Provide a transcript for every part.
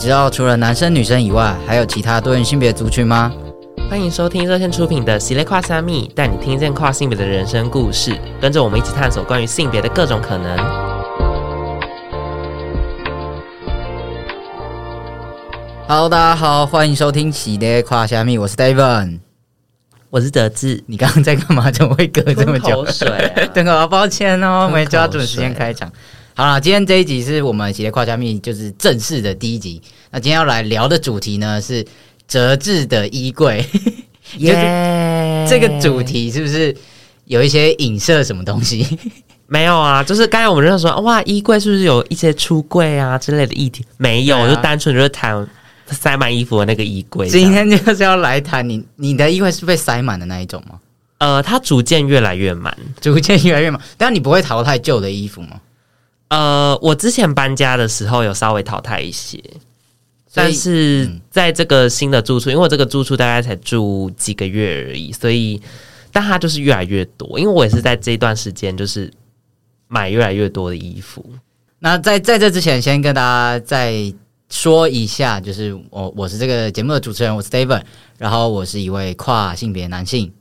知道除了男生女生以外，还有其他多元性别族群吗？欢迎收听热线出品的《系列跨虾米》，带你听见跨性别的人生故事，跟着我们一起探索关于性别的各种可能。Hello，大家好，欢迎收听《系列跨虾米》，我是 David，我是德智。你刚刚在干嘛？怎么会隔这么久？吞口水啊，等我，抱歉哦，没抓准时间开场。好了，今天这一集是我们《系列跨虾米》就是正式的第一集。那今天要来聊的主题呢是折制的衣柜。耶，这个主题是不是有一些影射什么东西？没有啊，就是刚才我们就说，哇，衣柜是不是有一些橱柜啊之类的议题？没有，啊、就单纯就是谈塞满衣服的那个衣柜。今天就是要来谈你你的衣柜是被塞满的那一种吗？呃，它逐渐越来越满，逐渐越来越满。但你不会淘汰旧的衣服吗？呃，我之前搬家的时候有稍微淘汰一些，但是在这个新的住处，因为我这个住处大概才住几个月而已，所以但它就是越来越多，因为我也是在这段时间就是买越来越多的衣服。那在在这之前，先跟大家再说一下，就是我我是这个节目的主持人，我是 David，然后我是一位跨性别男性。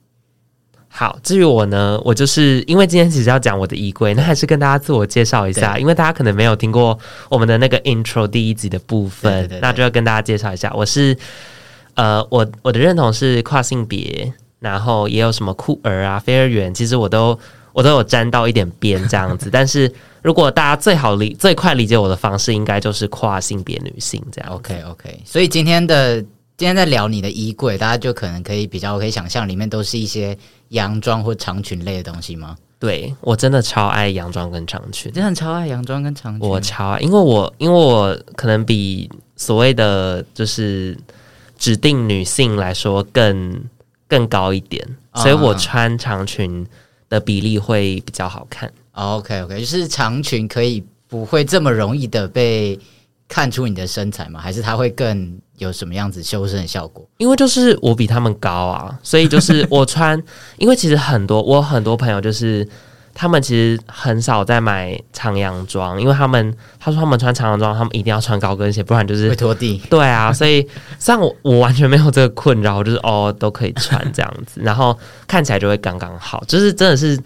好，至于我呢，我就是因为今天其实要讲我的衣柜，那还是跟大家自我介绍一下，因为大家可能没有听过我们的那个 intro 第一集的部分，那就要跟大家介绍一下，我是呃，我我的认同是跨性别，然后也有什么酷儿啊、非二元，其实我都我都有沾到一点边 这样子，但是如果大家最好理最快理解我的方式，应该就是跨性别女性这样。OK OK，所以今天的。今天在聊你的衣柜，大家就可能可以比较可以想象，里面都是一些洋装或长裙类的东西吗？对，我真的超爱洋装跟长裙，真的超爱洋装跟长裙。我超爱，因为我因为我可能比所谓的就是指定女性来说更更高一点，所以我穿长裙的比例会比较好看。OK OK，就是长裙可以不会这么容易的被看出你的身材吗？还是它会更？有什么样子修身的效果？因为就是我比他们高啊，所以就是我穿。因为其实很多我很多朋友就是他们其实很少在买长洋装，因为他们他说他们穿长洋装，他们一定要穿高跟鞋，不然就是会拖地。对啊，所以像我我完全没有这个困扰，就是哦都可以穿这样子，然后看起来就会刚刚好，就是真的是。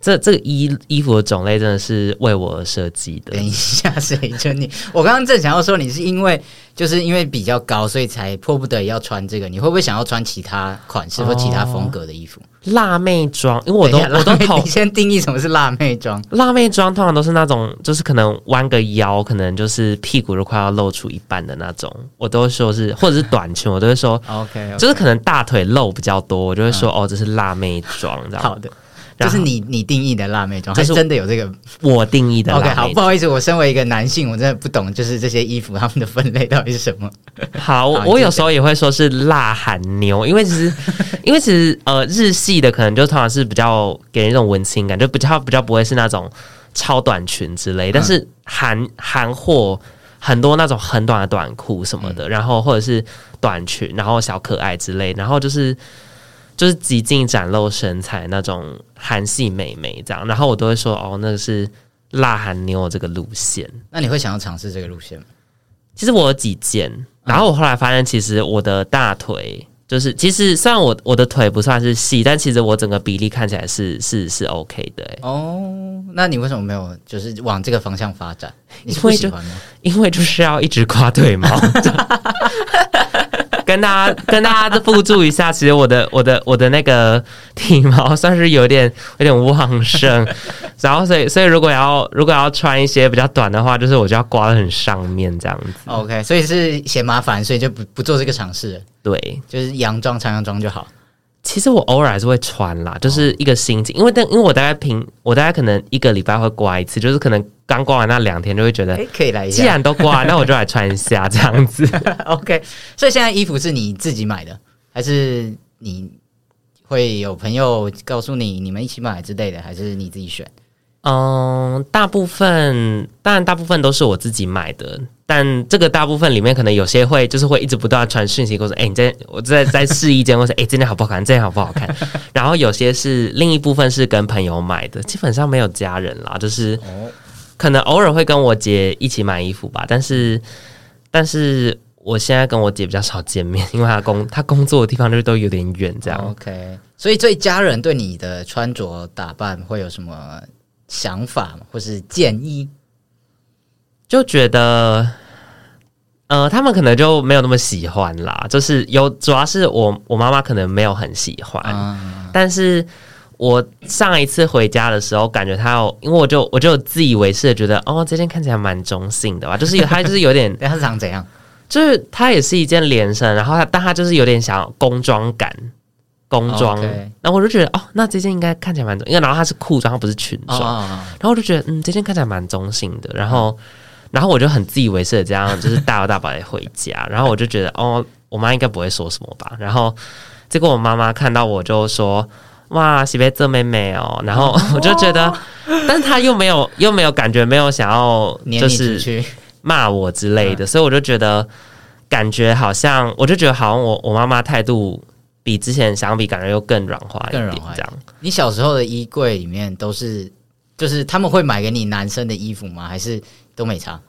这这个衣衣服的种类真的是为我而设计的。等一下，谁就你？我刚刚正想要说，你是因为就是因为比较高，所以才迫不得已要穿这个。你会不会想要穿其他款式或其他风格的衣服？哦、辣妹装，因为我都我都你先定义什么是辣妹装。辣妹装通常都是那种，就是可能弯个腰，可能就是屁股都快要露出一半的那种。我都会说是，或者是短裙，我都会说 OK，, okay. 就是可能大腿露比较多，我就会说、嗯、哦，这是辣妹装，这样。好的。就是你你定义的辣妹装，还是真的有这个我定义的。OK，好，不好意思，我身为一个男性，我真的不懂，就是这些衣服他们的分类到底是什么。好，好我有时候也会说是辣韩妞，因为其实 因为其实呃日系的可能就通常是比较给人一种文青感，就比较比较不会是那种超短裙之类，但是韩韩货很多那种很短的短裤什么的，然后或者是短裙，然后小可爱之类，然后就是。就是极尽展露身材那种韩系美眉这样，然后我都会说哦，那个是辣韩妞这个路线。那你会想要尝试这个路线吗？其实我有几件，然后我后来发现，其实我的大腿就是，其实虽然我我的腿不算是细，但其实我整个比例看起来是是是 OK 的。哦，那你为什么没有就是往这个方向发展？你会喜欢吗？因为就是要一直刮腿毛。跟大家跟大家附注一下，其实我的我的我的那个体毛算是有点有点旺盛，然后所以所以如果要如果要穿一些比较短的话，就是我就要刮的很上面这样子。OK，所以是嫌麻烦，所以就不不做这个尝试。对，就是洋装长洋装就好。其实我偶尔还是会穿啦，就是一个心情，因为但因为我大概平，我大概可能一个礼拜会刮一次，就是可能刚刮完那两天就会觉得，可以来一下。既然都刮，那我就来穿一下这样子。OK，所以现在衣服是你自己买的，还是你会有朋友告诉你你们一起买之类的，还是你自己选？嗯，大部分当然大部分都是我自己买的，但这个大部分里面可能有些会就是会一直不断传讯息，跟我说：“哎、你在我在在试衣间，或者哎，今天好不好看？这件好不好看？” 然后有些是另一部分是跟朋友买的，基本上没有家人啦，就是可能偶尔会跟我姐一起买衣服吧，但是但是我现在跟我姐比较少见面，因为她工她工作的地方就是都有点远，这样。OK，所以对家人对你的穿着打扮会有什么想法或是建议？就觉得，呃，他们可能就没有那么喜欢啦。就是有，主要是我我妈妈可能没有很喜欢，嗯、但是。我上一次回家的时候，感觉他有，因为我就我就自以为是的觉得，哦，这件看起来蛮中性的吧，就是有他就是有点，他是长怎样？就是它也是一件连身，然后它但它就是有点想要工装感，工装。然后 Okay. 我就觉得，哦，那这件应该看起来蛮中，因为然后它是裤装，它不是裙装。Oh. 然后我就觉得，嗯，这件看起来蛮中性的。然后，然后我就很自以为是的这样，就是大摇大摆的回家。然后我就觉得，哦，我妈应该不会说什么吧。然后结果我妈妈看到我就说。哇，喜贝这妹妹哦，然后 我就觉得，哦、但她又没有又没有感觉，没有想要就是骂我之类的，所以我就觉得感觉好像，我就觉得好像我我妈妈态度比之前相比，感觉又更软化一点，这样。你小时候的衣柜里面都是，就是他们会买给你男生的衣服吗？还是都没差？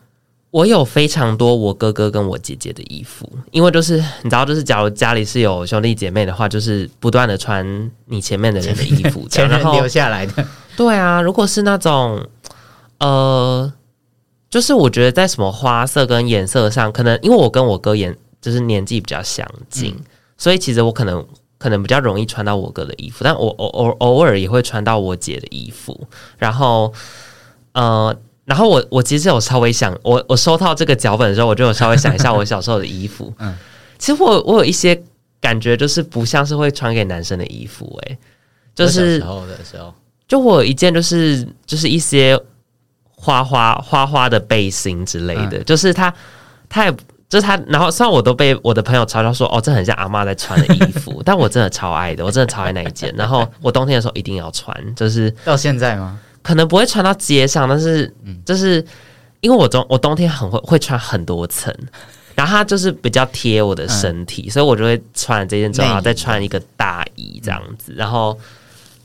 我有非常多我哥哥跟我姐姐的衣服，因为就是你知道，就是假如家里是有兄弟姐妹的话，就是不断的穿你前面的人的衣服，前人留下来的。对啊，如果是那种，呃，就是我觉得在什么花色跟颜色上，可能因为我跟我哥颜就是年纪比较相近，嗯、所以其实我可能可能比较容易穿到我哥的衣服，但我偶偶偶尔也会穿到我姐的衣服，然后，呃。然后我我其实有稍微想，我我收到这个脚本的时候，我就有稍微想一下 我小时候的衣服。嗯，其实我我有一些感觉，就是不像是会穿给男生的衣服，欸，哎，就是小时候的时候，就我有一件就是就是一些花花花花的背心之类的，嗯、就是它。它也就是他，然后虽然我都被我的朋友嘲笑说，哦，这很像阿妈在穿的衣服，但我真的超爱的，我真的超爱那一件。然后我冬天的时候一定要穿，就是到现在吗？可能不会穿到街上，但是就是因为我冬我冬天很会会穿很多层，然后它就是比较贴我的身体，嗯、所以我就会穿这件之后，然后再穿一个大衣这样子。然后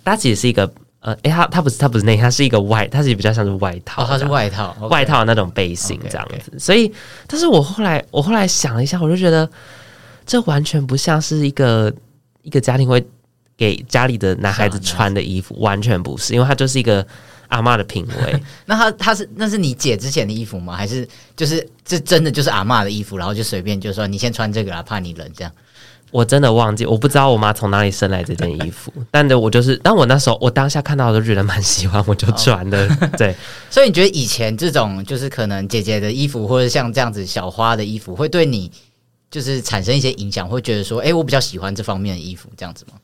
它其实是一个呃，诶，它它不是它不是内，它是一个外，它其实比较像是外套，哦，它是外套，外套那种背心这样子。Okay, okay. 所以，但是我后来我后来想了一下，我就觉得这完全不像是一个一个家庭会。给家里的男孩子穿的衣服完全不是，因为他就是一个阿嬷的品味。那他他是那是你姐之前的衣服吗？还是就是这真的就是阿嬷的衣服，然后就随便就说你先穿这个啦，怕你冷这样。我真的忘记，我不知道我妈从哪里生来这件衣服，但的我就是，但我那时候我当下看到我就觉得蛮喜欢，我就穿的。对，所以你觉得以前这种就是可能姐姐的衣服，或者像这样子小花的衣服，会对你就是产生一些影响，会觉得说，哎，我比较喜欢这方面的衣服，这样子吗？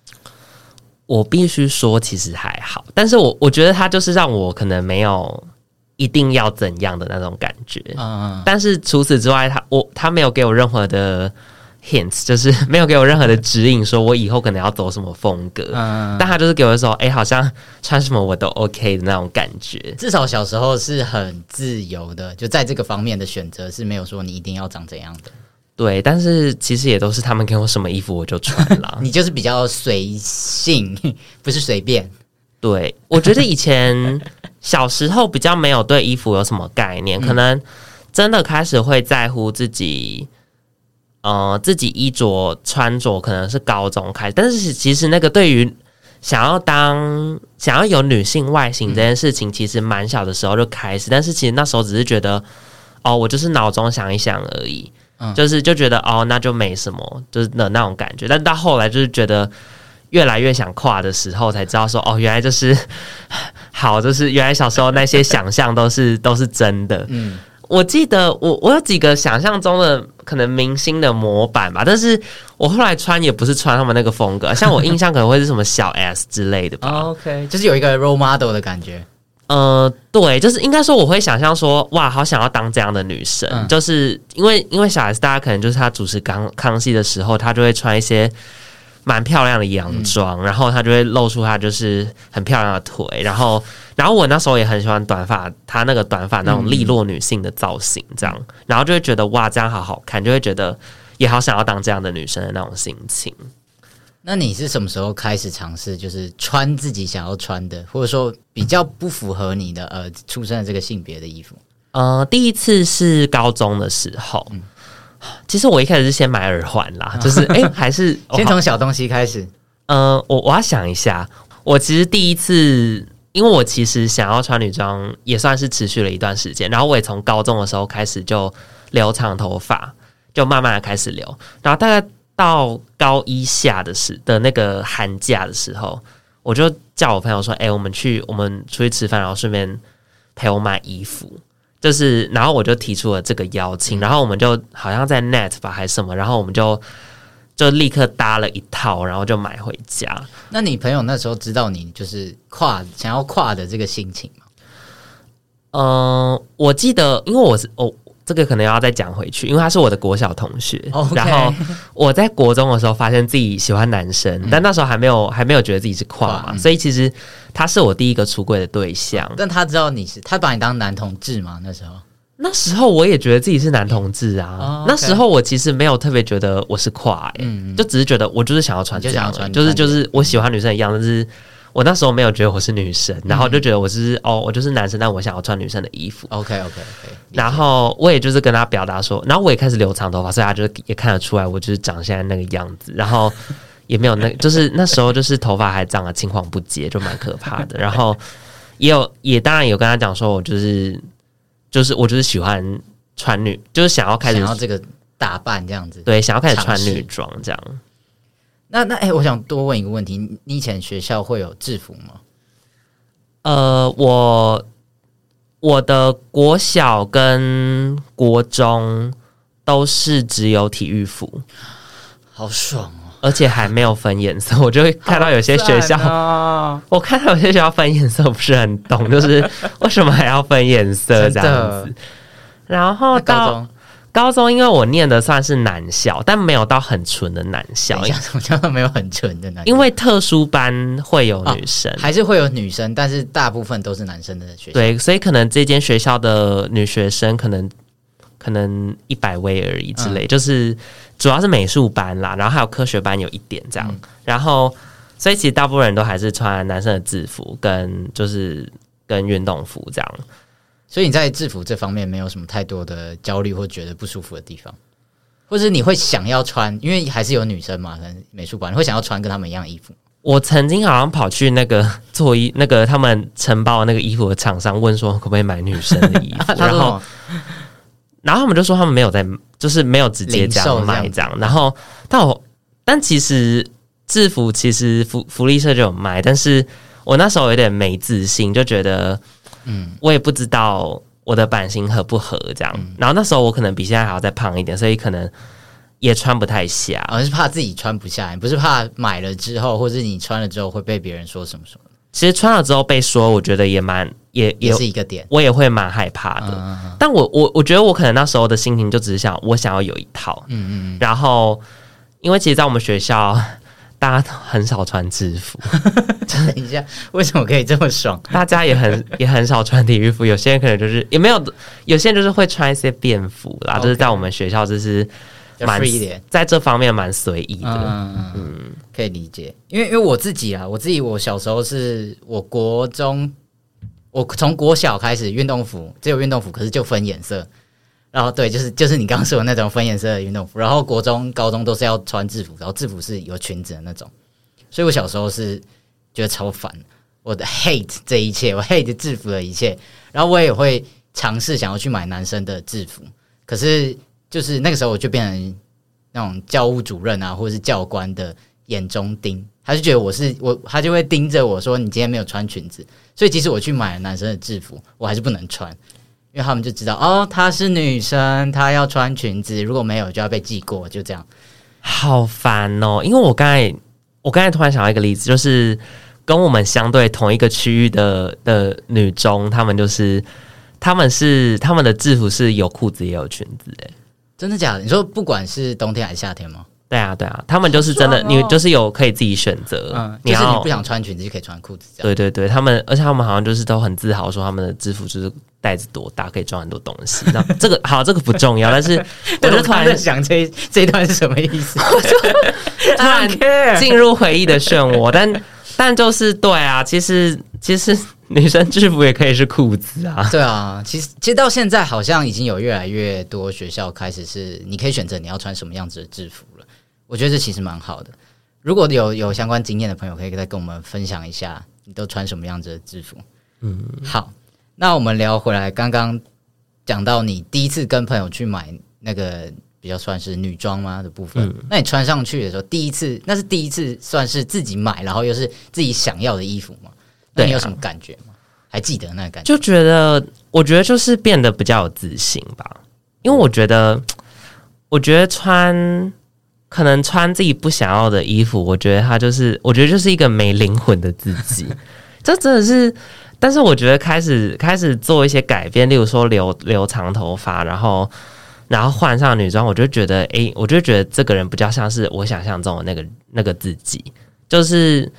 我必须说，其实还好，但是我我觉得它就是让我可能没有一定要怎样的那种感觉，嗯，但是除此之外，他我他没有给我任何的 hints，就是 没有给我任何的指引，说我以后可能要走什么风格，嗯，但他就是给我说，哎，好像穿什么我都 OK 的那种感觉，至少小时候是很自由的，就在这个方面的选择是没有说你一定要长怎样的。对，但是其实也都是他们给我什么衣服我就穿了。你就是比较随性，不是随便。对，我觉得以前小时候比较没有对衣服有什么概念，可能真的开始会在乎自己，呃，自己衣着穿着可能是高中开始，但是其实那个对于想要当想要有女性外形这件事情，其实蛮小的时候就开始，但是其实那时候只是觉得，哦，我就是脑中想一想而已。就是就觉得哦，那就没什么，就是的那种感觉。但到后来就是觉得越来越想跨的时候，才知道说哦，原来就是 好，就是原来小时候那些想象都是都是真的。嗯，我记得我我有几个想象中的可能明星的模板吧，但是我后来穿也不是穿他们那个风格，像我印象可能会是什么小 S 之类的吧。哦，OK，就是有一个 role model 的感觉。呃，对，就是应该说，我会想象说，哇，好想要当这样的女生，嗯、就是因为因为小 S，大家可能就是她主持刚康熙的时候，她就会穿一些蛮漂亮的洋装，嗯、然后她就会露出她就是很漂亮的腿，然后然后我那时候也很喜欢短发，她那个短发那种利落女性的造型，这样，嗯、然后就会觉得哇，这样好好看，就会觉得也好想要当这样的女生的那种心情。那你是什么时候开始尝试，就是穿自己想要穿的，或者说比较不符合你的呃出生的这个性别的衣服？呃，第一次是高中的时候，嗯、其实我一开始是先买耳环啦，就是哎、欸，还是先从小东西开始。嗯、呃，我我要想一下，我其实第一次，因为我其实想要穿女装，也算是持续了一段时间。然后我也从高中的时候开始就留长头发，就慢慢的开始留。然后大概到高一下的时的那个寒假的时候，我就叫我朋友说：“哎、欸，我们去，我们出去吃饭，然后顺便陪我买衣服。”就是，然后我就提出了这个邀请，然后我们就好像在 Net 吧还是什么，然后我们就。就立刻搭了一套，然后就买回家。那你朋友那时候知道你就是跨想要跨的这个心情吗？嗯、呃，我记得，因为我是哦，这个可能要再讲回去，因为他是我的国小同学。Okay. 然后我在国中的时候发现自己喜欢男生，嗯、但那时候还没有还没有觉得自己是跨嘛，嗯、所以其实他是我第一个出柜的对象。但他知道你是他把你当男同志吗？那时候？那时候我也觉得自己是男同志啊。Oh, okay. 那时候我其实没有特别觉得我是跨、欸，嗯，就只是觉得我就是想要穿，就想要穿，就是就是我喜欢女生一样。但是我那时候没有觉得我是女生，然后就觉得我是哦，我就是男生，但我想要穿女生的衣服。OK OK OK。然后我也就是跟他表达说，然后我也开始留长头发，所以他就也看得出来我就是长现在那个样子。然后也没有那，就是那时候就是头发还长得青黄不接，就蛮可怕的。然后也有也当然有跟他讲说我就是。就是我就是喜欢穿女，就是想要开始想要这个打扮这样子，对，想要开始穿女装这样。那那哎、欸，我想多问一个问题，你以前学校会有制服吗？呃，我我的国小跟国中都是只有体育服，好爽哦！而且还没有分颜色，我就会看到有些学校，哦、我看到有些学校分颜色不是很懂，就是为什么还要分颜色这样子。然后到高中，因为我念的算是男校，但没有到很纯的男校，什么叫做没有很纯的男？因为特殊班会有女生，哦，还是会有女生，但是大部分都是男生的学校。对，所以可能这间学校的女学生可能。可能一百位而已之类，嗯、就是主要是美术班啦，然后还有科学班有一点这样，嗯、然后所以其实大部分人都还是穿男生的制服跟就是跟运动服这样，所以你在制服这方面没有什么太多的焦虑或觉得不舒服的地方，或者你会想要穿，因为还是有女生嘛，可能美术馆你会想要穿跟他们一样的衣服。我曾经好像跑去那个做衣那个他们承包那个衣服的厂商问说可不可以买女生的衣服，然后。然后他们就说他们没有在，就是没有直接这样卖这样。然后，但我但其实制服其实福福利社就有卖，但是我那时候有点没自信，就觉得嗯，我也不知道我的版型合不合这样。嗯、然后那时候我可能比现在还要再胖一点，所以可能也穿不太下。而、哦、是怕自己穿不下，你不是怕买了之后，或者你穿了之后会被别人说什么什么？其实穿了之后被说，我觉得也蛮也也，也是一个点，我也会蛮害怕的。嗯嗯，但我我我觉得我可能那时候的心情就只是想，我想要有一套。嗯嗯。然后，因为其实，在我们学校，大家很少穿制服。等一下，为什么可以这么爽？大家也很 也很少穿体育服，有些人可能就是也没有，有些人就是会穿一些便服啦。就是在我们学校，就是。蛮在这方面蛮随意的，嗯，嗯，可以理解。因为因为我自己啊，我自己我小时候是我国中，我从国小开始运动服只有运动服，可是就分颜色。然后对，就是就是你刚刚说的那种分颜色的运动服。然后国中、高中都是要穿制服，然后制服是有裙子的那种。所以我小时候是觉得超烦，我的 hate 这一切，我 hate 制服的一切。然后我也会尝试想要去买男生的制服，可是。就是那个时候，我就变成那种教务主任啊，或者是教官的眼中钉，他就觉得我是我，他就会盯着我说：“你今天没有穿裙子。”所以即使我去买了男生的制服，我还是不能穿，因为他们就知道哦，她是女生，她要穿裙子，如果没有就要被记过，就这样。好烦哦！因为我刚才我刚才突然想到一个例子，就是跟我们相对同一个区域的的女中，她们就是她们是她们的制服是有裤子也有裙子诶。真的假的？你说不管是冬天还是夏天吗？对啊，对啊，他们就是真的，哦、你就是有可以自己选择，嗯，你就是你不想穿裙子就可以穿裤子这样。对对对，他们而且他们好像就是都很自豪说他们的制服就是袋子多大，可以装很多东西。那 这个好，这个不重要，但是 我就突然在想这这一段是什么意思？突然进入回忆的漩涡，但但就是对啊，其实其实女生制服也可以是裤子啊。对啊，其实其实到现在好像已经有越来越多学校开始是你可以选择你要穿什么样子的制服了。我觉得这其实蛮好的。如果有有相关经验的朋友，可以再跟我们分享一下，你都穿什么样子的制服？嗯，好，那我们聊回来，刚刚讲到你第一次跟朋友去买那个比较算是女装吗的部分，嗯，那你穿上去的时候，第一次那是第一次算是自己买，然后又是自己想要的衣服吗？那你有什么感觉吗？还记得那个感觉？就觉得，我觉得就是变得比较有自信吧，因为我觉得，我觉得穿。可能穿自己不想要的衣服，我觉得他就是，我觉得就是一个没灵魂的自己。这真的是，但是我觉得开始开始做一些改变，例如说留留长头发，然后然后换上女装，我就觉得，诶，我就觉得这个人比较像是我想象中的那个那个自己。就是，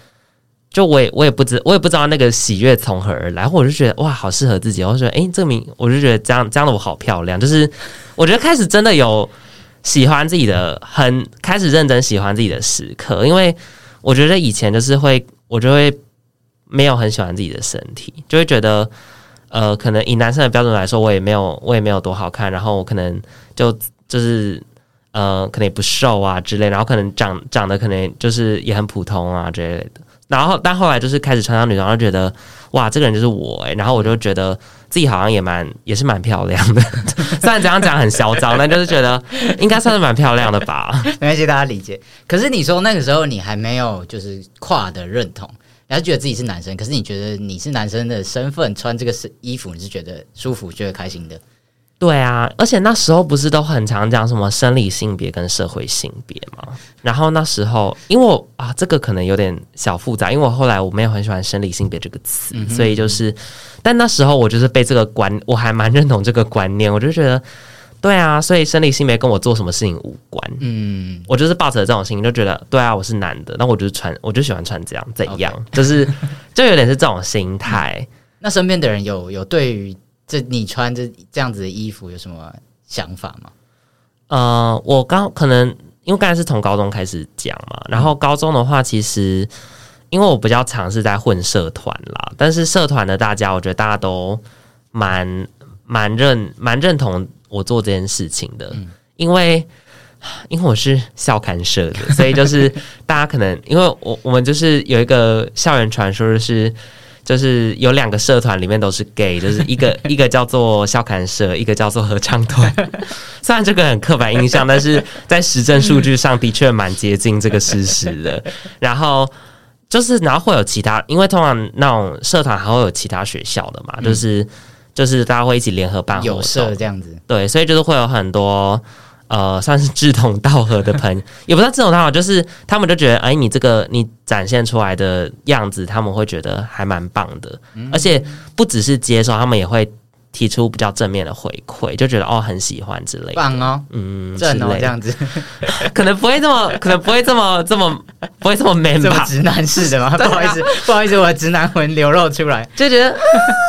就我也我也不知我也不知道那个喜悦从何而来，我就觉得哇，好适合自己。我就觉得，诶，这名我就觉得这样这样的我好漂亮。就是我觉得开始真的有。喜欢自己的，很开始认真喜欢自己的时刻，因为我觉得以前就是会，我就会没有很喜欢自己的身体，就会觉得，呃，可能以男生的标准来说，我也没有，我也没有多好看，然后我可能就就是，呃，可能也不瘦啊之类，然后可能长长得可能就是也很普通啊之类的，然后但后来就是开始穿上女装，就觉得哇，这个人就是我诶、然后我就觉得。自己好像也蛮也是蛮漂亮的，虽然这样讲很嚣张，但就是觉得应该算是蛮漂亮的吧。没关系，大家理解。可是你说那个时候你还没有就是跨的认同，然后觉得自己是男生，可是你觉得你是男生的身份穿这个是衣服你是觉得舒服、觉得开心的。对啊，而且那时候不是都很常讲什么生理性别跟社会性别吗？然后那时候，因为我啊，这个可能有点小复杂，因为我后来我没有很喜欢生理性别这个词，嗯、所以就是，但那时候我就是被这个观，我还蛮认同这个观念，我就觉得，对啊，所以生理性别跟我做什么事情无关，嗯，我就是抱着这种心情，就觉得，对啊，我是男的，那我就是穿，我就喜欢穿这样，怎样. 就是就有点是这种心态、嗯。那身边的人有有对于。这你穿这这样子的衣服有什么想法吗？呃，我刚可能因为刚才是从高中开始讲嘛，然后高中的话，其实因为我比较尝试在混社团啦，但是社团的大家，我觉得大家都蛮蛮认蛮认同我做这件事情的，嗯、因为因为我是校刊社的，所以就是大家可能因为我我们就是有一个校园传说，就是。就是有两个社团里面都是 gay，就是一个 一个叫做校刊社，一个叫做合唱团。虽然这个很刻板印象，但是在实证数据上的确蛮接近这个事实的。然后就是，然后会有其他，因为通常那种社团还会有其他学校的嘛，就是就是大家会一起联合办活动，有社这样子。对，所以就是会有很多。呃，算是志同道合的朋友，也不算志同道合，就是他们就觉得，哎，你这个你展现出来的样子，他们会觉得还蛮棒的，嗯、而且不只是接受，他们也会提出比较正面的回馈，就觉得哦很喜欢之类的，棒哦，嗯，正哦这样子，可能不会这么，可能不会这么这么不会这么 man 吧，直男式的吗？不好意思，不好意思，我的直男魂流露出来，就觉得啊，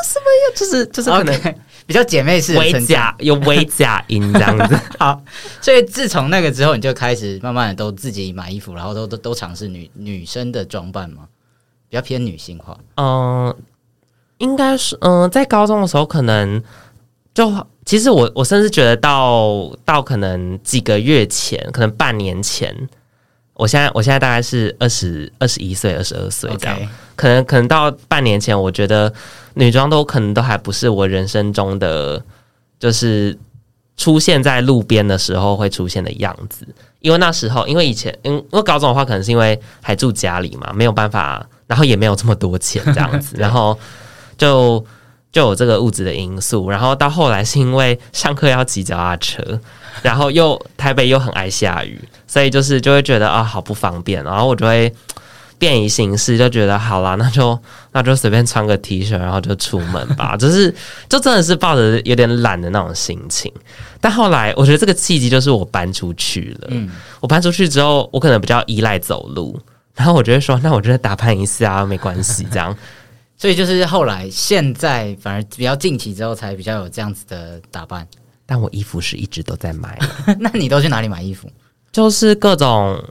什么呀，就是就是可能。Okay. 比较姐妹式的微假，有微假音这样子。好，所以自从那个之后，你就开始慢慢的都自己买衣服，然后都都都尝试女女生的装扮嘛，比较偏女性化。嗯，应该是嗯，在高中的时候，可能就其实我我甚至觉得到到可能几个月前，可能半年前。我现在我现在大概是二十二十一岁、二十二岁这样.可能可能到半年前，我觉得女装都可能都还不是我人生中的，就是出现在路边的时候会出现的样子。因为那时候，因为以前，因为高中的话，可能是因为还住家里嘛，没有办法，然后也没有这么多钱这样子，然后就就有这个物质的因素。然后到后来是因为上课要骑脚踏车。然后又台北又很爱下雨，所以就是就会觉得啊好不方便，然后我就会便宜形式，就觉得好啦，那就 那就随便穿个 T 恤，然后就出门吧，就是就真的是抱着有点懒的那种心情。但后来我觉得这个契机就是我搬出去了，嗯，我搬出去之后，我可能比较依赖走路，然后我就会说，那我就打扮一下没关系，这样。所以就是后来现在反而比较近期之后才比较有这样子的打扮。但我衣服是一直都在买，那你都去哪里买衣服？就是各种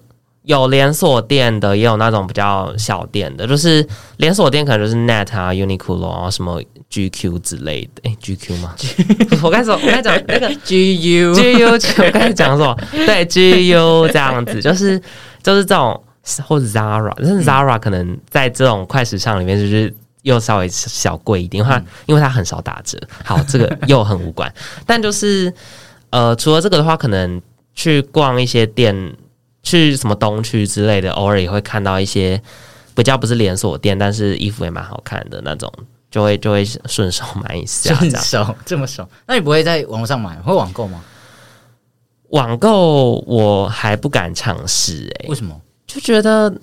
有连锁店的，也有那种比较小店的，就是连锁店可能就是 Net 啊、Uniqlo 啊、什么 GQ 之类的。诶 GQ 吗？我刚才说，我刚才讲那个 GU GU，我刚才讲什么？对，GU 这样子，就是就是这种，或者 Zara，但是 Zara 可能在这种快时尚里面就是又稍微小贵一点，因为它因为它很少打折。好，这个 又很无关，但就是呃，除了这个的话，可能去逛一些店。去什么东区之类的，偶尔也会看到一些比较不是连锁店，但是衣服也蛮好看的那种，就会就会顺手买一下。顺手这么熟？那你不会在网络上买，会网购吗？网购我还不敢尝试，哎，为什么？就觉得，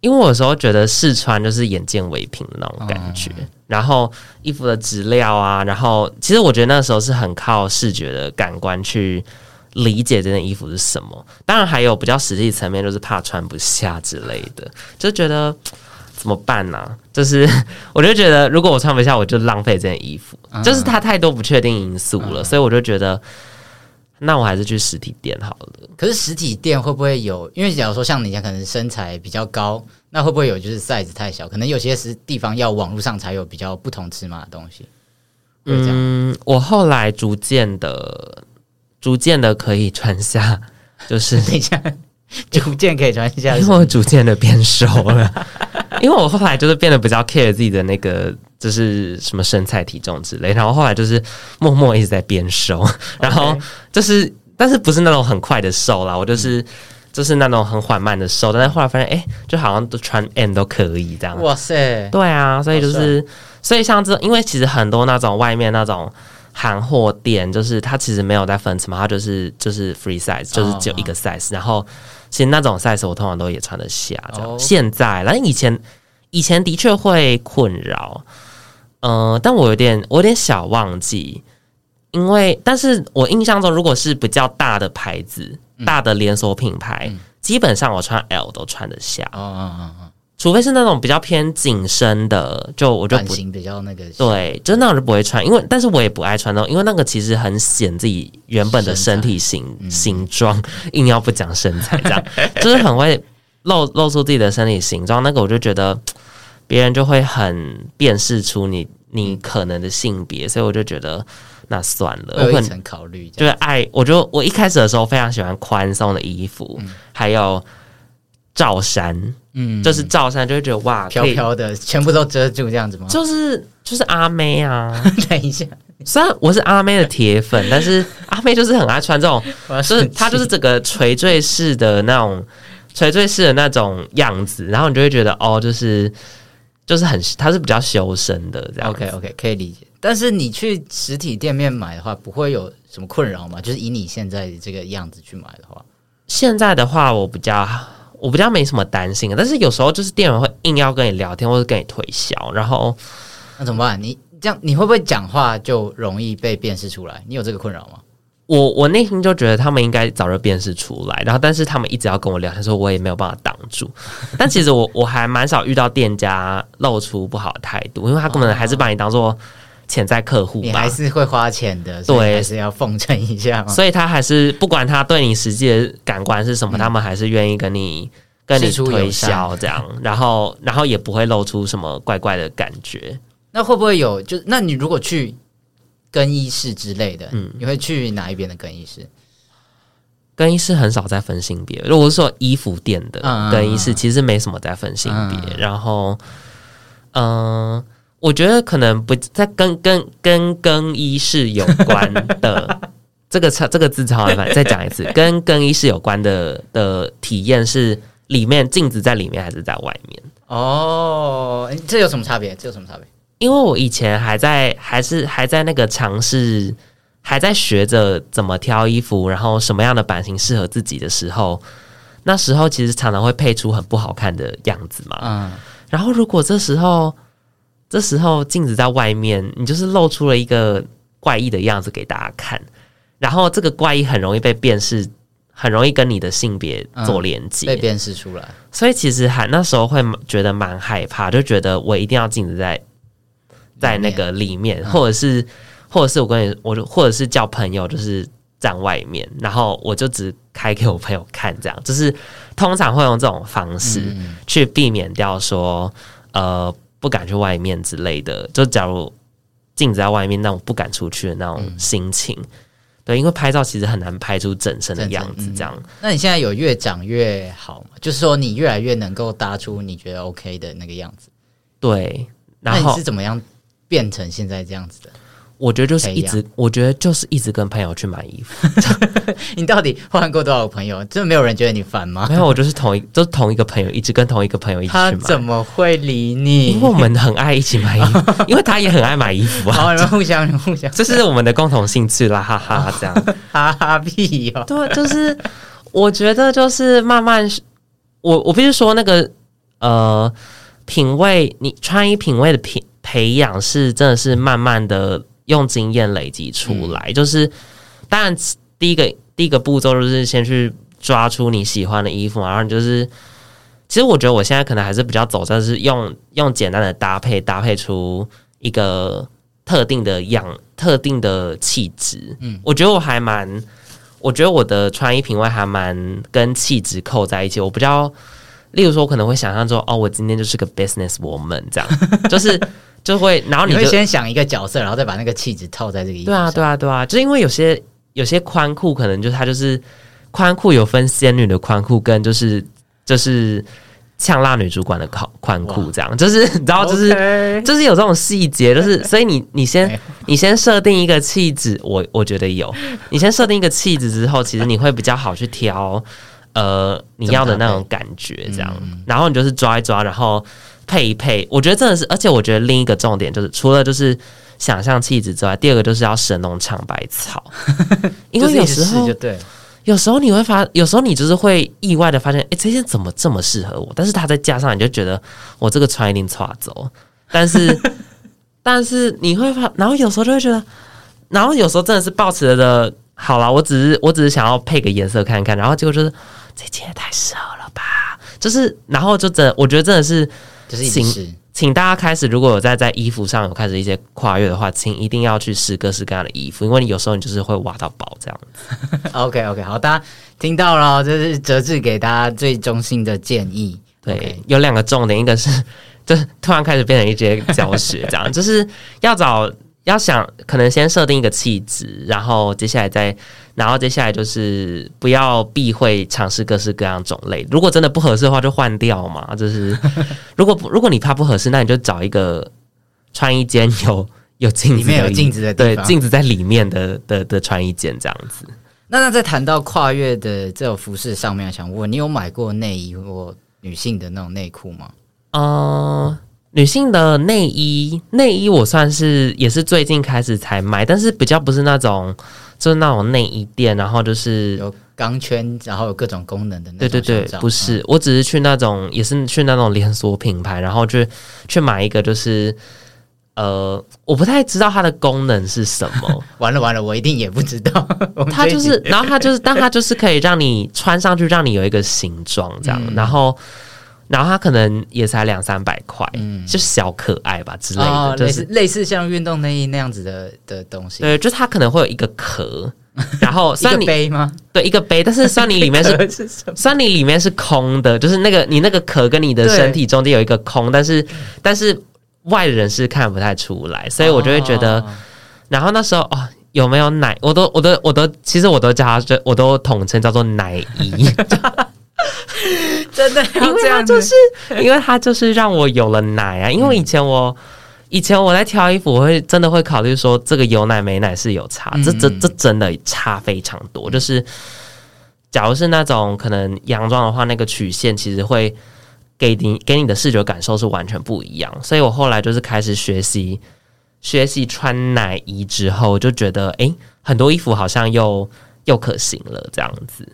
因为我有时候觉得试穿就是眼见为凭的那种感觉，嗯、然后衣服的质料啊，然后其实我觉得那时候是很靠视觉的感官去。理解这件衣服是什么，当然还有比较实际层面，就是怕穿不下之类的，就觉得怎么办呢、啊？就是我就觉得，如果我穿不下，我就浪费这件衣服，嗯、就是它太多不确定因素了，嗯、所以我就觉得，那我还是去实体店好了。可是实体店会不会有？因为假如说像你讲，可能身材比较高，那会不会有就是 size 太小？可能有些是地方要网络上才有比较不同尺码的东西。嗯，我后来逐渐的。逐渐的可以穿下，就是 等一下，逐渐可以穿下，因为我逐渐的变瘦了，因为我后来就是变得比较 care 自己的那个，就是什么身材体重之类，然后后来就是默默一直在变瘦，然后就是，但是不是那种很快的瘦啦，我就是就是那种很缓慢的瘦，但是后来发现，哎，就好像都穿 M 都可以这样，哇塞，对啊，所以就是，所以像这，因为其实很多那种外面那种。韩货店就是它其实没有在分尺码，它就是就是 free size，就是只有一个 size。Oh, oh. 然后其实那种 size 我通常都也穿得下。这样 oh. 现在，然后以前以前的确会困扰，嗯、呃，但我有点我有点小忘记，因为但是我印象中，如果是比较大的牌子、嗯、大的连锁品牌，嗯、基本上我穿 L 都穿得下。嗯嗯嗯嗯。除非是那种比较偏紧身的，就我就不比较那个对，就那种就不会穿，因为但是我也不爱穿那种，因为那个其实很显自己原本的身体形材形状，嗯、硬要不讲身材这样，就是很会露露出自己的身体形状，那个我就觉得别人就会很辨识出你你可能的性别，所以我就觉得那算了，我可能考虑就是爱，我就我一开始的时候非常喜欢宽松的衣服，嗯、还有。罩衫，嗯，就是罩衫，就会觉得哇，飘飘的，全部都遮住这样子吗？就是就是阿妹啊！等一下，虽然我是阿妹的铁粉，但是 阿妹就是很爱穿这种，就是她就是整个垂坠式的那种垂坠式的那种样子，然后你就会觉得哦，就是就是很，它是比较修身的这样。OK OK，可以理解。但是你去实体店面买的话，不会有什么困扰吗？就是以你现在这个样子去买的话，现在的话我比较。我比较没什么担心，但是有时候就是店员会硬要跟你聊天，或者跟你推销，然后那怎么办？你这样你会不会讲话就容易被辨识出来？你有这个困扰吗？我我内心就觉得他们应该早就辨识出来，然后但是他们一直要跟我聊天，说我也没有办法挡住。但其实我我还蛮少遇到店家露出不好的态度，因为他根本还是把你当做。潜在客户，你还是会花钱的，对，还是要奉承一下。所以他还是不管他对你实际的感官是什么，嗯、他们还是愿意跟你跟你推销这样，然后然后也不会露出什么怪怪的感觉。那会不会有？就那你如果去更衣室之类的，嗯，你会去哪一边的更衣室？更衣室很少在分性别。如果是说衣服店的更衣室，其实没什么在分性别。嗯、然后，嗯、呃。我觉得可能不在跟跟跟更衣室有关的这个词，这个字超麻烦，再讲一次，跟更衣室有关的 的体验是里面镜子在里面还是在外面？哦，这有什么差别？这有什么差别？因为我以前还在还是还在那个尝试，还在学着怎么挑衣服，然后什么样的版型适合自己的时候，那时候其实常常会配出很不好看的样子嘛。嗯，然后如果这时候。这时候镜子在外面，你就是露出了一个怪异的样子给大家看，然后这个怪异很容易被辨识，很容易跟你的性别做连接，嗯，被辨识出来。所以其实还那时候会觉得蛮害怕，就觉得我一定要镜子在在那个里面，或者是或者是我跟你，我就或者是叫朋友，就是站外面，然后我就只开给我朋友看，这样就是通常会用这种方式去避免掉说呃不敢去外面之类的。就假如镜子在外面，那种不敢出去的那种心情。嗯、对，因为拍照其实很难拍出整身的样子，这样、嗯。那你现在有越长越好吗？就是说你越来越能够搭出你觉得 OK 的那个样子。对，然后那你是怎么样变成现在这样子的？我觉得就是一直，我觉得就是一直跟朋友去买衣服。你到底换过多少个朋友？真的没有人觉得你烦吗？没有，我就是同一，就是同一个朋友，一直跟同一个朋友一起去买。他怎么会理你？因为我们很爱一起买衣服，因为他也很爱买衣服啊。好，你们互相，互相，这是我们的共同兴趣啦，哈哈，这样，哈哈屁哦。对，就是我觉得就是慢慢，我我不是说那个呃，品味，你穿衣品味的品培养是真的是慢慢的。用经验累积出来，嗯、就是当然第一个第一个步骤就是先去抓出你喜欢的衣服，然后你就是，其实我觉得我现在可能还是比较走，就是用用简单的搭配搭配出一个特定的样、特定的气质。嗯，我觉得我还蛮，我觉得我的穿衣品味还蛮跟气质扣在一起。我比较，例如说，我可能会想象说，哦，我今天就是个 business woman 这样，就是。就会，然后你，你会先想一个角色，然后再把那个气质套在这个衣服上。对啊，对啊，对啊，就是因为有些有些宽裤，可能就是它就是宽裤有分仙女的宽裤，跟就是就是呛辣女主管的宽宽裤这样，就是你知道，就是 Okay. 就是有这种细节，就是 所以你你先你先设定一个气质，我我觉得有，你先设定一个气质之后，其实你会比较好去挑呃你要的那种感觉这样，然后你就是抓一抓，然后。配一配，我觉得真的是，而且我觉得另一个重点就是，除了就是想象气质之外，第二个就是要神农尝百草，因为有时候就对，有时候你会发，有时候你就是会意外的发现，哎，这件怎么这么适合我？但是它再加上，你就觉得我这个穿一定差走，但是 但是你会发，然后有时候就会觉得，然后有时候真的是抱持的，好了，我只是我只是想要配个颜色看看，然后结果就是这件也太适合了吧，就是然后就真的，我觉得真的是。就是请，请大家开始，如果有在在衣服上有开始一些跨越的话，请一定要去试各式各样的衣服，因为你有时候你就是会挖到宝这样子。OK OK，好，大家听到了，这是哲志给大家最中心的建议。对.有两个重点，一个是就突然开始变成一节教学，这样就是要找。要想可能先设定一个气质，然后接下来再，然后接下来就是不要避讳尝试各式各样种类。如果真的不合适的话，就换掉嘛。就是如果如果你怕不合适，那你就找一个穿衣间有有镜子，里面有镜子的地方，对，镜子在里面的的的穿衣间这样子。那那在谈到跨越的这种服饰上面，想问你有买过内衣或女性的那种内裤吗？嗯、呃。女性的内衣，内衣我算是也是最近开始才买，但是比较不是那种，就是那种内衣店，然后就是有钢圈，然后有各种功能的那种。对对对，不是，嗯、我只是去那种，也是去那种连锁品牌，然后去去买一个，就是呃，我不太知道它的功能是什么。完了完了，我一定也不知道。它就是，然后它就是，但它就是可以让你穿上去，让你有一个形状这样，嗯、然后。然后它可能也才两三百块，嗯，就小可爱吧之类的，哦、就是类似，像运动内衣那样子的的东西。对，就是它可能会有一个壳，然后一个杯吗？对，一个杯，但是算你里面是，是算你里面是空的，就是那个你那个壳跟你的身体中间有一个空，但是但是外人是看不太出来，所以我就会觉得，哦、然后那时候哦，有没有奶？我都我都我都，其实我都叫它，就我都统称叫做奶衣。真的，因为他就是，因为他就是让我有了奶啊！因为以前我，以前我在挑衣服，我会真的会考虑说，这个有奶没奶是有差，这这这真的差非常多。就是，假如是那种可能洋装的话，那个曲线其实会给你给你的视觉感受是完全不一样。所以我后来就是开始学习学习穿奶衣之后，就觉得诶，很多衣服好像又又可行了这样子。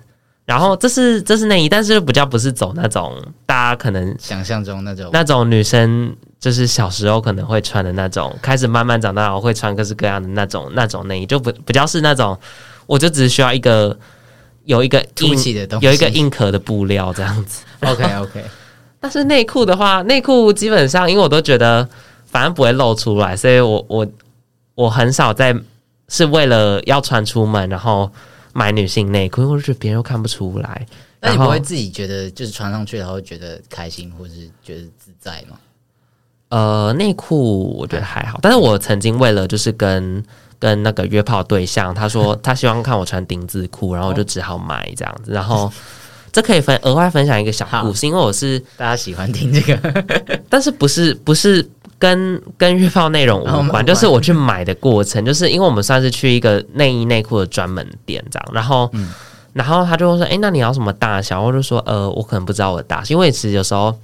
然后这是这是内衣，但是比较不是走那种大家可能想象中那种那种女生，就是小时候可能会穿的那种，开始慢慢长大后会穿各式各样的那种那种内衣，就不比较是那种，我就只是需要一个有一个凸起的东西，有一个硬壳的布料这样子。OK OK，但是内裤的话，内裤基本上因为我都觉得反正不会露出来，所以我我我很少在是为了要穿出门，然后。买女性内裤，因为我觉得别人又看不出来。那你不会自己觉得就是穿上去然后觉得开心，或是觉得自在吗？呃，内裤我觉得还好，但是我曾经为了就是跟跟那个约炮对象，他说 他希望看我穿丁字裤，然后我就只好买这样子。然后 这可以分额外分享一个小故事，因为我是大家喜欢听这个，但是不是不是跟跟预报内容无关，就是我去买的过程，就是因为我们算是去一个内衣内裤的专门店这样，然后嗯，然后他就会说，哎，那你要什么大小？我就说，呃，我可能不知道我的大小，因为其实有时候。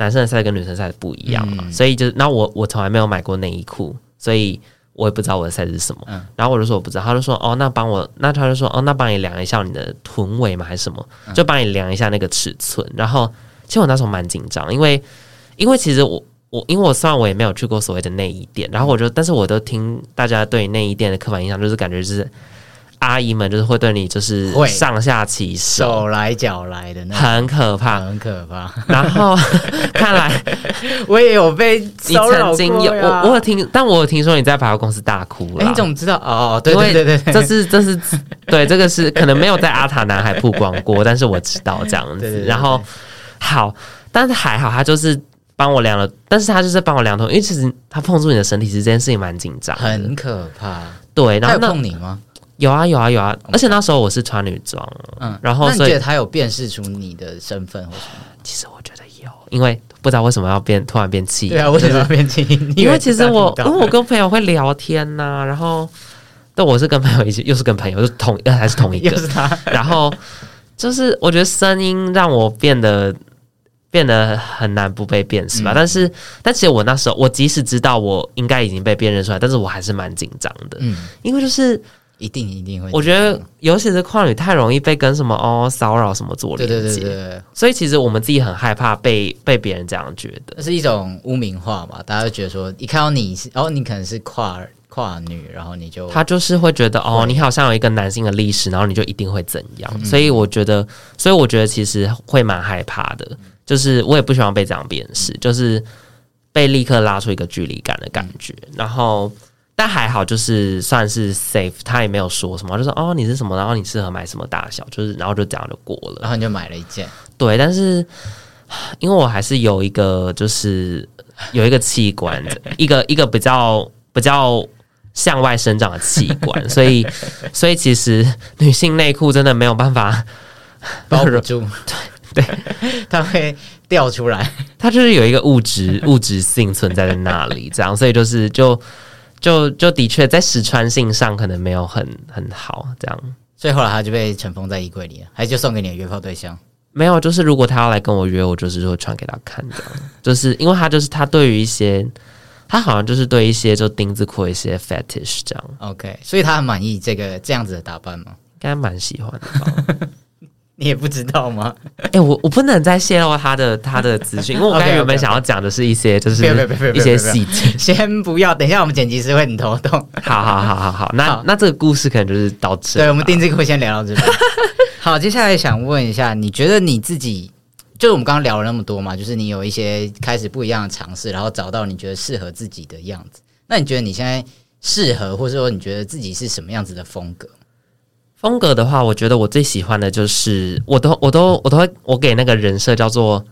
男生的 size 跟女生 size 不一样嘛，嗯、所以就那我我从来没有买过内衣裤，所以我也不知道我的 size 是什么。嗯、然后我就说我不知道，他就说哦，那帮我，那他就说哦，那帮你量一下你的臀围嘛，还是什么，就帮你量一下那个尺寸。然后其实我那时候蛮紧张，因为因为其实我我因为我虽然我也没有去过所谓的内衣店，然后我就但是我都听大家对内衣店的刻板印象，就是感觉就是。阿姨们就是会对你就是上下其手，手来脚来的那很可怕，很可怕。然后 看来我也有被你曾经有我我有听，但我有听说你在百货公司大哭了。你怎么知道？哦，对对对对，这是这是对这个是可能没有在阿塔男孩曝光过，但是我知道这样子。然后好，但是还好，他就是帮我量了，但是他就是帮我量头，因为其实他碰触你的身体，其实这件事情蛮紧张，很可怕。对，然后碰你吗？有啊有啊有啊，而且那时候我是穿女装，嗯，然后所以那你觉得他有辨识出你的身份或什么？其实我觉得有，因为不知道为什么要变，突然变气，对啊，为什么要变气？因为其实我因为我跟朋友会聊天呐、啊，然后但我是跟朋友一起，又是跟朋友，是同还是同一个，是他。然后就是我觉得声音让我变得变得很难不被辨识吧，嗯、但是但其实我那时候我即使知道我应该已经被辨认出来，但是我还是蛮紧张的，嗯，因为就是。一定一定会，我觉得尤其是跨女太容易被跟什么哦骚扰什么做连接，对对对对，所以其实我们自己很害怕被被别人这样觉得，这是一种污名化嘛？大家就觉得说，一看到你是哦，你可能是跨跨女，然后你就他就是会觉得哦，你好像有一个男性的历史，然后你就一定会怎样？嗯、所以我觉得，所以我觉得其实会蛮害怕的，就是我也不希望被这样辨识，就是被立刻拉出一个距离感的感觉，嗯、然后。但还好，就是算是 safe，他也没有说什么，就说哦，你是什么，然后你适合买什么大小，就是然后就这样就过了，然后你就买了一件。对，但是因为我还是有一个，就是有一个器官，一个一个比较比较向外生长的器官，所以所以其实女性内裤真的没有办法包住，对对，它会掉出来，它就是有一个物质 物质性存在在那里，这样，所以就是就。就就的确在实穿性上可能没有很很好，这样，所以后来他就被尘封在衣柜里了，还就送给你的约炮对象？没有，就是如果他要来跟我约，我就是说穿给他看这样，就是因为他就是他对于一些，他好像就是对一些就丁字裤一些 fetish 这样，OK，所以他很满意这个这样子的打扮吗？应该蛮喜欢的吧。你也不知道吗？哎、欸，我我不能再泄露他的他的资讯，因为我刚才 原本想要讲的是一些就是一些细节，先不要，等一下我们剪辑师会很头痛。好好好好好，那好那这个故事可能就是到这。对，我们定这个会先聊到这边。好，接下来想问一下，你觉得你自己，就是我们刚刚聊了那么多嘛，就是你有一些开始不一样的尝试，然后找到你觉得适合自己的样子。那你觉得你现在适合，或者说你觉得自己是什么样子的风格？风格的话，我觉得我最喜欢的就是，我都我都我都会我给那个人设叫做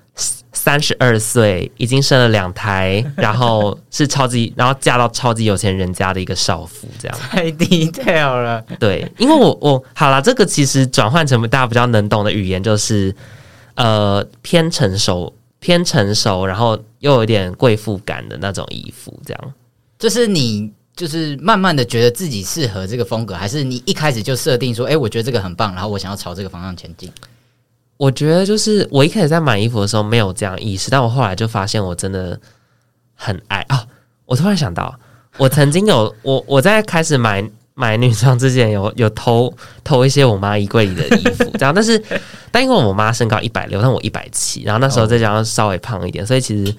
三十二岁，已经生了两胎，然后是超级，然后嫁到超级有钱人家的一个少妇，这样太 detail 了。对，因为我我好了，这个其实转换成大家比较能懂的语言，就是呃偏成熟偏成熟，然后又有点贵妇感的那种衣服，这样。就是你。就是慢慢的觉得自己适合这个风格，还是你一开始就设定说，哎、欸，我觉得这个很棒，然后我想要朝这个方向前进。我觉得就是我一开始在买衣服的时候没有这样意识，但我后来就发现我真的很爱啊、哦！我突然想到，我曾经有 我我在开始买买女装之前有有偷偷一些我妈衣柜里的衣服，这样，但是 但因为我妈身高一百六，但我一百七，然后那时候再加上稍微胖一点，所以其实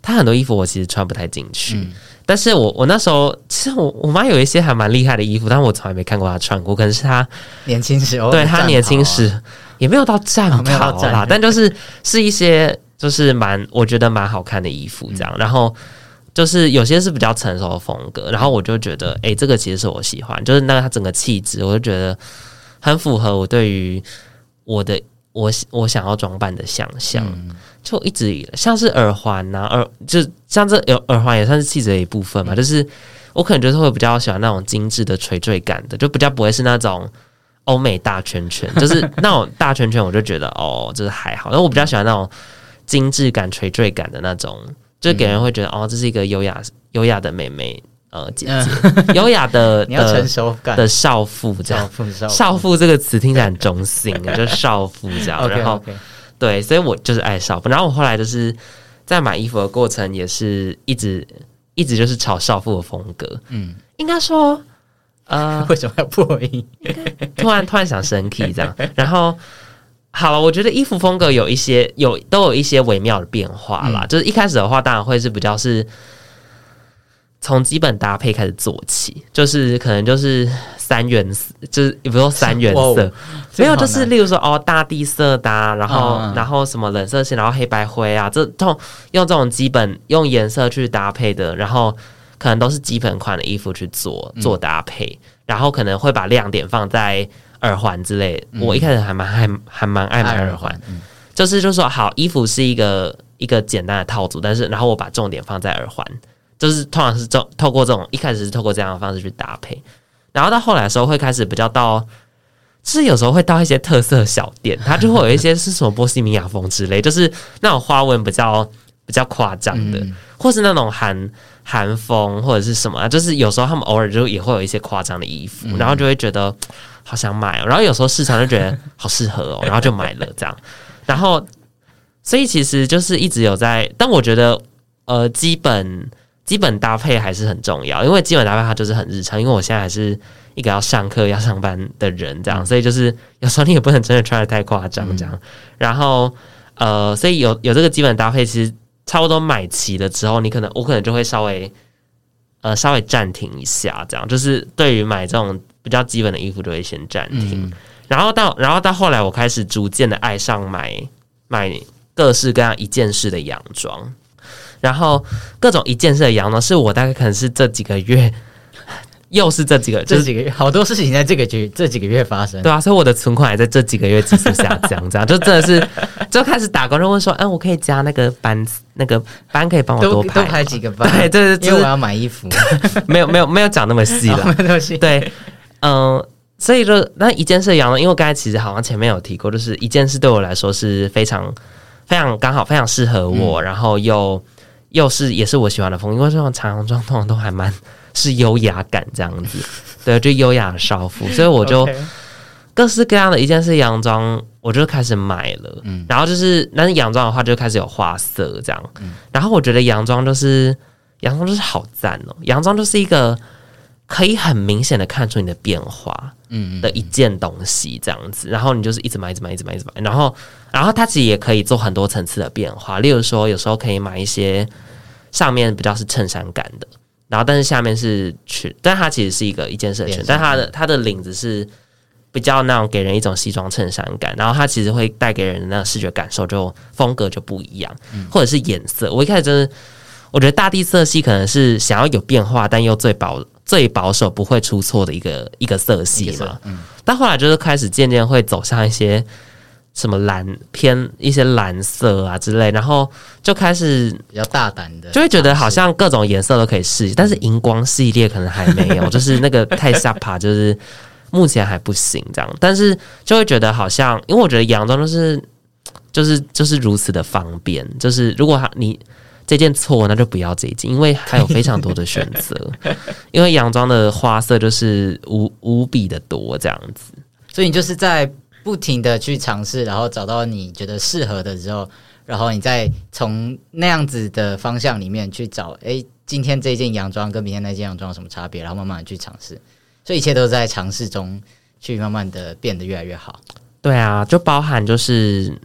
她很多衣服我其实穿不太进去。嗯但是我我那时候其实我我妈有一些还蛮厉害的衣服，但我从来没看过她穿过。可能是她年轻时候，对她年轻时也没有到战袍啦，但就是是一些就是蛮我觉得蛮好看的衣服这样。嗯、然后就是有些是比较成熟的风格，然后我就觉得哎、欸，这个其实是我喜欢，就是那个她整个气质，我就觉得很符合我对于我的我我想要装扮的想象。嗯就一直以像是耳环呐、啊，耳就像这耳耳环也算是气质的一部分嘛。嗯、就是我可能就是会比较喜欢那种精致的垂坠感的，就比较不会是那种欧美大圈圈，就是那种大圈圈，我就觉得哦，就是还好。然后我比较喜欢那种精致感、垂坠感的那种，就给人会觉得、嗯、哦，这是一个优雅、优雅的妹妹，呃，姐姐，优、嗯、雅的 你要成熟感的少妇这样。少妇，少妇，这个词听起来很中性，就是少妇这样。然后。Okay, okay. 对，所以我就是爱少妇。然后我后来就是在买衣服的过程，也是一直一直就是炒少妇的风格。嗯，应该说，呃，为什么要破音？突然突然想生气这样。然后好了，我觉得衣服风格有一些有都有一些微妙的变化啦。嗯、就是一开始的话，当然会是比较是。从基本搭配开始做起，就是可能就是三原色，就是也不说三原色，没有，就是例如说哦，大地色搭，然后、嗯、然后什么冷色系，然后黑白灰啊，这种用这种基本用颜色去搭配的，然后可能都是基本款的衣服去做做搭配，嗯、然后可能会把亮点放在耳环之类。嗯、我一开始还蛮还还蛮爱买耳环，嗯、就是就是说好，衣服是一个一个简单的套组，但是然后我把重点放在耳环。就是通常是这透过这种一开始是透过这样的方式去搭配，然后到后来的时候会开始比较到，就是有时候会到一些特色小店，它就会有一些是什么波西米亚风之类，就是那种花纹比较比较夸张的，或是那种韩韩风或者是什么，就是有时候他们偶尔就也会有一些夸张的衣服，然后就会觉得好想买，哦。然后有时候市场就觉得好适合哦，然后就买了这样，然后所以其实就是一直有在，但我觉得呃基本。基本搭配还是很重要，因为基本搭配它就是很日常。因为我现在还是一个要上课、要上班的人，这样，所以就是有时候你也不能真的穿的太夸张，这样。然后，呃，所以有有这个基本搭配，其实差不多买齐了之后，你可能我可能就会稍微呃稍微暂停一下，这样。就是对于买这种比较基本的衣服，就会先暂停。然后到然后到后来，我开始逐渐的爱上买买各式各样一件式的洋装。然后各种一件式的羊呢，是我大概可能是这几个月，又是这几个这几个月，好多事情在这个月这几个月发生。对啊，所以我的存款也在这几个月急速下降，这样就真的是 就开始打工，就问说，嗯，我可以加那个班，那个班可以帮我多排多排几个班？对，对对，因为我要买衣服，没有没有没有讲那么细了，没有那么细。对，嗯，所以说那一件事的洋装，因为我刚才其实好像前面有提过，就是一件事对我来说是非常非常刚好，非常适合我，嗯、然后又。又是也是我喜欢的风，因为这种长洋装通常都还蛮是优雅感这样子，对，就优雅的少妇，所以我就各式各样的一件是洋装，我就开始买了。嗯，然后就是那洋装的话，就开始有花色这样。嗯，然后我觉得洋装就是洋装就是好赞哦，洋装就是一个可以很明显的看出你的变化，嗯的一件东西这样子。然后你就是一直买，一直买，一直买，一直买，然后。然后它其实也可以做很多层次的变化，例如说有时候可以买一些上面比较是衬衫感的，然后但是下面是裙，但它其实是一个一件式的裙，但它的它的领子是比较那种给人一种西装衬衫感，然后它其实会带给人的那种视觉感受就风格就不一样，或者是颜色。我一开始真的我觉得大地色系可能是想要有变化，但又最保最保守不会出错的一个一个色系嘛。嗯，但后来就是开始渐渐会走向一些。什么蓝偏一些蓝色啊之类，然后就开始比较大胆的，就会觉得好像各种颜色都可以试，但是荧光系列可能还没有，就是那个太下趴，就是目前还不行这样。但是就会觉得好像，因为我觉得洋装就是就是就是如此的方便，就是如果你这件错，那就不要这一件，因为它有非常多的选择，因为洋装的花色就是无无比的多这样子，所以你就是在。不停的去尝试，然后找到你觉得适合的之后，然后你再从那样子的方向里面去找，哎，今天这件洋装跟明天那件洋装有什么差别？然后慢慢的去尝试，所以一切都在尝试中去慢慢的变得越来越好。对啊，就包含就是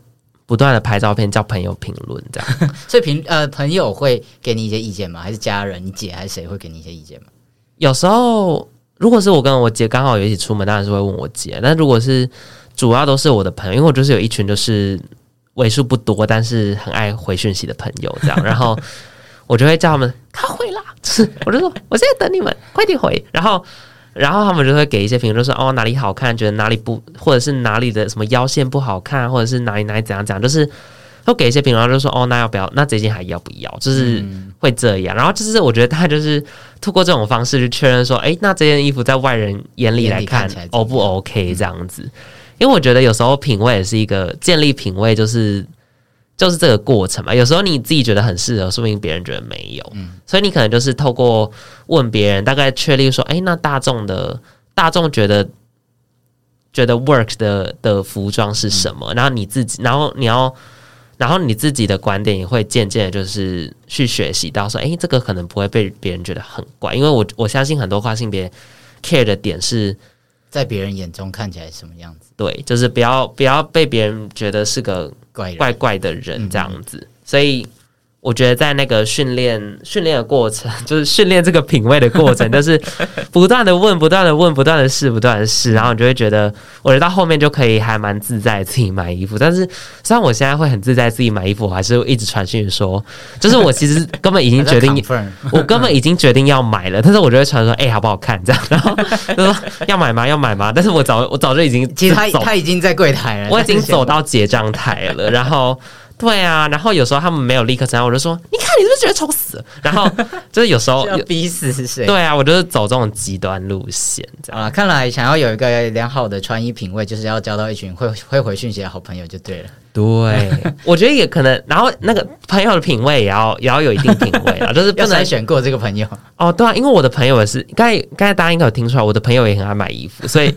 不断的拍照片，叫朋友评论这样。所以评呃朋友会给你一些意见吗？还是家人、你姐还是谁会给你一些意见吗？有时候如果是我跟我姐刚好有一起出门，当然是会问我姐。但如果是主要都是我的朋友，因为我就是有一群就是为数不多，但是很爱回讯息的朋友，这样，然后我就会叫他们他回啦，就 是我就说我现在等你们，快点回。然后然后他们就会给一些评论，就说哦哪里好看，觉得哪里不，或者是哪里的什么腰线不好看，或者是哪里哪里怎样怎样，就是会给一些评论，就说哦那要不要？那这件还要不要？就是会这样。然后就是我觉得他就是透过这种方式去确认说，哎，那这件衣服在外人眼里来看 O 不 OK 这样子？因为我觉得有时候品味也是一个建立品味，就是。就是这个过程嘛，有时候你自己觉得很适合，说不定别人觉得没有，嗯，所以你可能就是透过问别人，大概确立说，哎，那大众的大众觉得觉得 work 的的服装是什么？嗯，然后你自己，然后你要，然后你自己的观点也会渐渐的，就是去学习到说，哎，这个可能不会被别人觉得很怪，因为我我相信很多跨性别 care 的点是。在别人眼中看起来什么样子？对，就是不要不要被别人觉得是个怪怪怪的人这样子，所以。我觉得在那个训练训练的过程，就是训练这个品味的过程，就是 不断的问、不断的问、不断的试、不断的试，然后你就会觉得，我觉得到后面就可以还蛮自在自己买衣服。但是虽然我现在会很自在自己买衣服，我还是一直传讯说，就是我其实根本已经决定，我根本已经决定要买了，但是我就会传说，哎、欸，好不好看这样，然后就说 要买吗？要买吗？但是我早我早就已经，其实他他已经在柜台了，我已经走到结账台了，然后。对啊，然后有时候他们没有立刻承认，我就说：“你看，你是不是觉得丑死了？”然后 就是有时候要逼死是谁？对啊，我就是走这种极端路线，这样啊。看来想要有一个良好的穿衣品味，就是要交到一群会会回讯息的好朋友就对了。对，我觉得也可能。然后那个朋友的品味也要也要有一定品味啊，就是不能选过这个朋友哦。对啊，因为我的朋友也是，刚才刚才大家应该有听出来，我的朋友也很爱买衣服，所以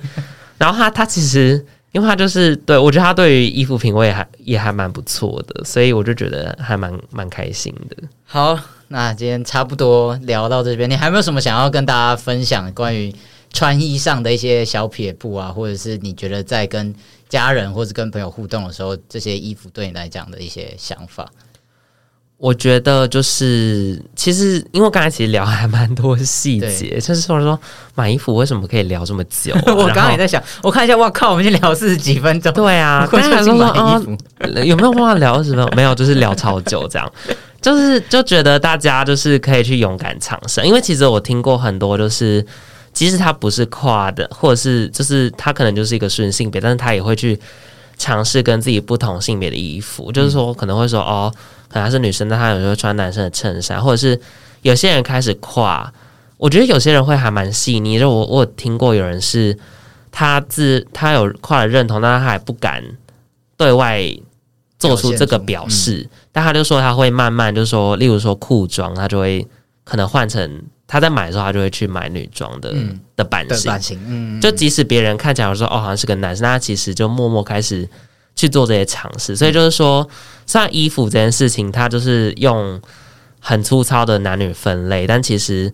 然后他他其实。因为他就是对我觉得他对于衣服品味还也还蛮不错的，所以我就觉得还蛮蛮开心的。好，那今天差不多聊到这边，你还没有什么想要跟大家分享关于穿衣上的一些小撇步啊，或者是你觉得在跟家人或者跟朋友互动的时候，这些衣服对你来讲的一些想法？我觉得就是，其实因为刚才其实聊还蛮多细节，就是说说买衣服为什么可以聊这么久？我刚刚也在想，我看一下，哇靠，我们已经聊四十几分钟。对啊，刚才说说啊，有没有办法聊什么？没有，就是聊超久这样。就是就觉得大家就是可以去勇敢尝试，因为其实我听过很多，就是即使他不是跨的，或者是就是他可能就是一个顺性别，但是他也会去尝试跟自己不同性别的衣服，就是说可能会说哦。可能是女生，但她有时候穿男生的衬衫，或者是有些人开始跨。我觉得有些人会还蛮细腻。就我我有听过有人是他自他有跨的认同，但他还不敢对外做出这个表示。嗯、但他就说他会慢慢，就是说，例如说裤装，他就会可能换成他在买的时候，他就会去买女装的、嗯、的版型。版型，嗯，就即使别人看起来说哦，好像是个男生，但他其实就默默开始。去做这些尝试，所以就是说，像衣服这件事情，它就是用很粗糙的男女分类，但其实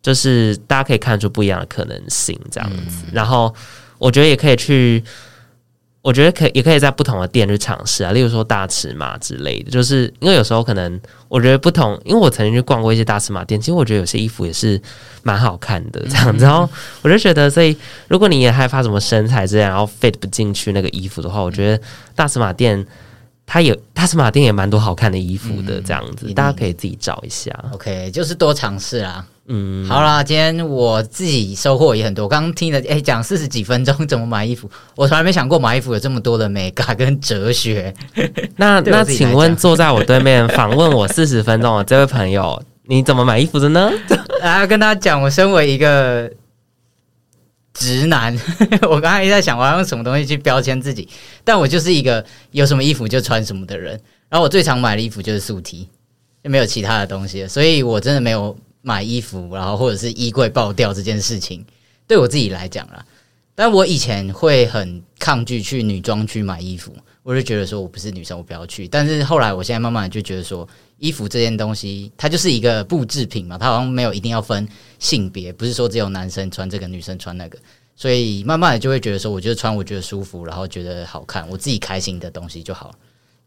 就是大家可以看出不一样的可能性，这样子。然后我觉得也可以去。我觉得可以，也可以在不同的店去尝试啊，例如说大尺码之类的。就是因为有时候可能，我觉得不同，因为我曾经去逛过一些大尺码店，其实我觉得有些衣服也是蛮好看的这样子。然后我就觉得，所以如果你也害怕什么身材这样，然后 fit 不进去那个衣服的话，我觉得大尺码店它有大尺码店也蛮多好看的衣服的这样子，大家可以自己找一下。OK，就是多尝试啊。嗯，好啦，今天我自己收获也很多。刚刚听了，哎、欸，讲四十几分钟怎么买衣服，我从来没想过买衣服有这么多的美感跟哲学。那那请问坐在我对面访问我四十分钟的这位朋友，你怎么买衣服的呢？来 跟他讲，我身为一个直男，我刚才一直在想我要用什么东西去标签自己，但我就是一个有什么衣服就穿什么的人。然后我最常买的衣服就是素 T，就没有其他的东西了，所以我真的没有。买衣服，然后或者是衣柜爆掉这件事情，对我自己来讲啦，但我以前会很抗拒去女装区买衣服，我就觉得说我不是女生，我不要去。但是后来，我现在慢慢就觉得说，衣服这件东西，它就是一个布制品嘛，它好像没有一定要分性别，不是说只有男生穿这个，女生穿那个。所以慢慢的就会觉得说，我觉得穿我觉得舒服，然后觉得好看，我自己开心的东西就好了。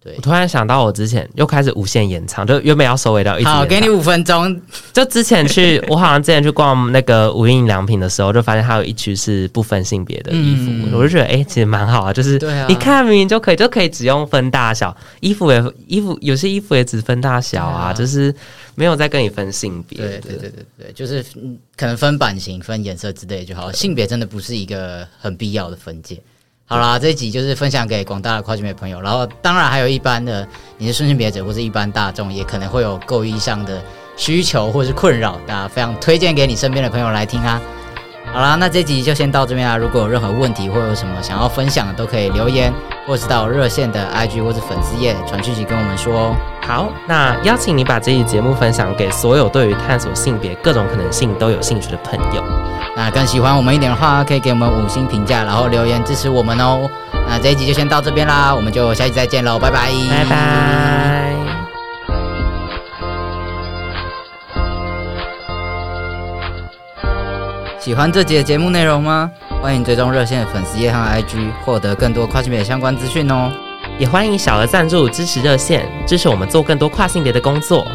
对，我突然想到，我之前又开始无限延长，就原本要收尾到一。好，给你五分钟。就之前去，我好像之前去逛那个无印良品的时候，就发现它有一区是不分性别的衣服，嗯、我就觉得哎、欸，其实蛮好啊。就是你看明明就可以，就可以只用分大小，衣服也衣服有些衣服也只分大小啊，啊就是没有在跟你分性别。对对对对对，就是可能分版型、分颜色之类就好。性别真的不是一个很必要的分界。好啦，这一集就是分享给广大的跨性别朋友，然后当然还有一般的你是顺性别者或是一般大众，也可能会有购衣上的需求或是困扰，那非常推荐给你身边的朋友来听啊。好啦，那这集就先到这边啦。如果有任何问题或有什么想要分享的，都可以留言，或是到热线的 IG 或者粉丝页传讯息跟我们说哦。好，那邀请你把这期节目分享给所有对于探索性别各种可能性都有兴趣的朋友。那更喜欢我们一点的话，可以给我们五星评价，然后留言支持我们哦。那这一集就先到这边啦，我们就下期再见喽，拜拜，拜拜。喜欢这集的节目内容吗？欢迎追踪热线的粉丝页和 IG，获得更多跨性别相关资讯哦。也欢迎小额赞助支持热线，支持我们做更多跨性别的工作。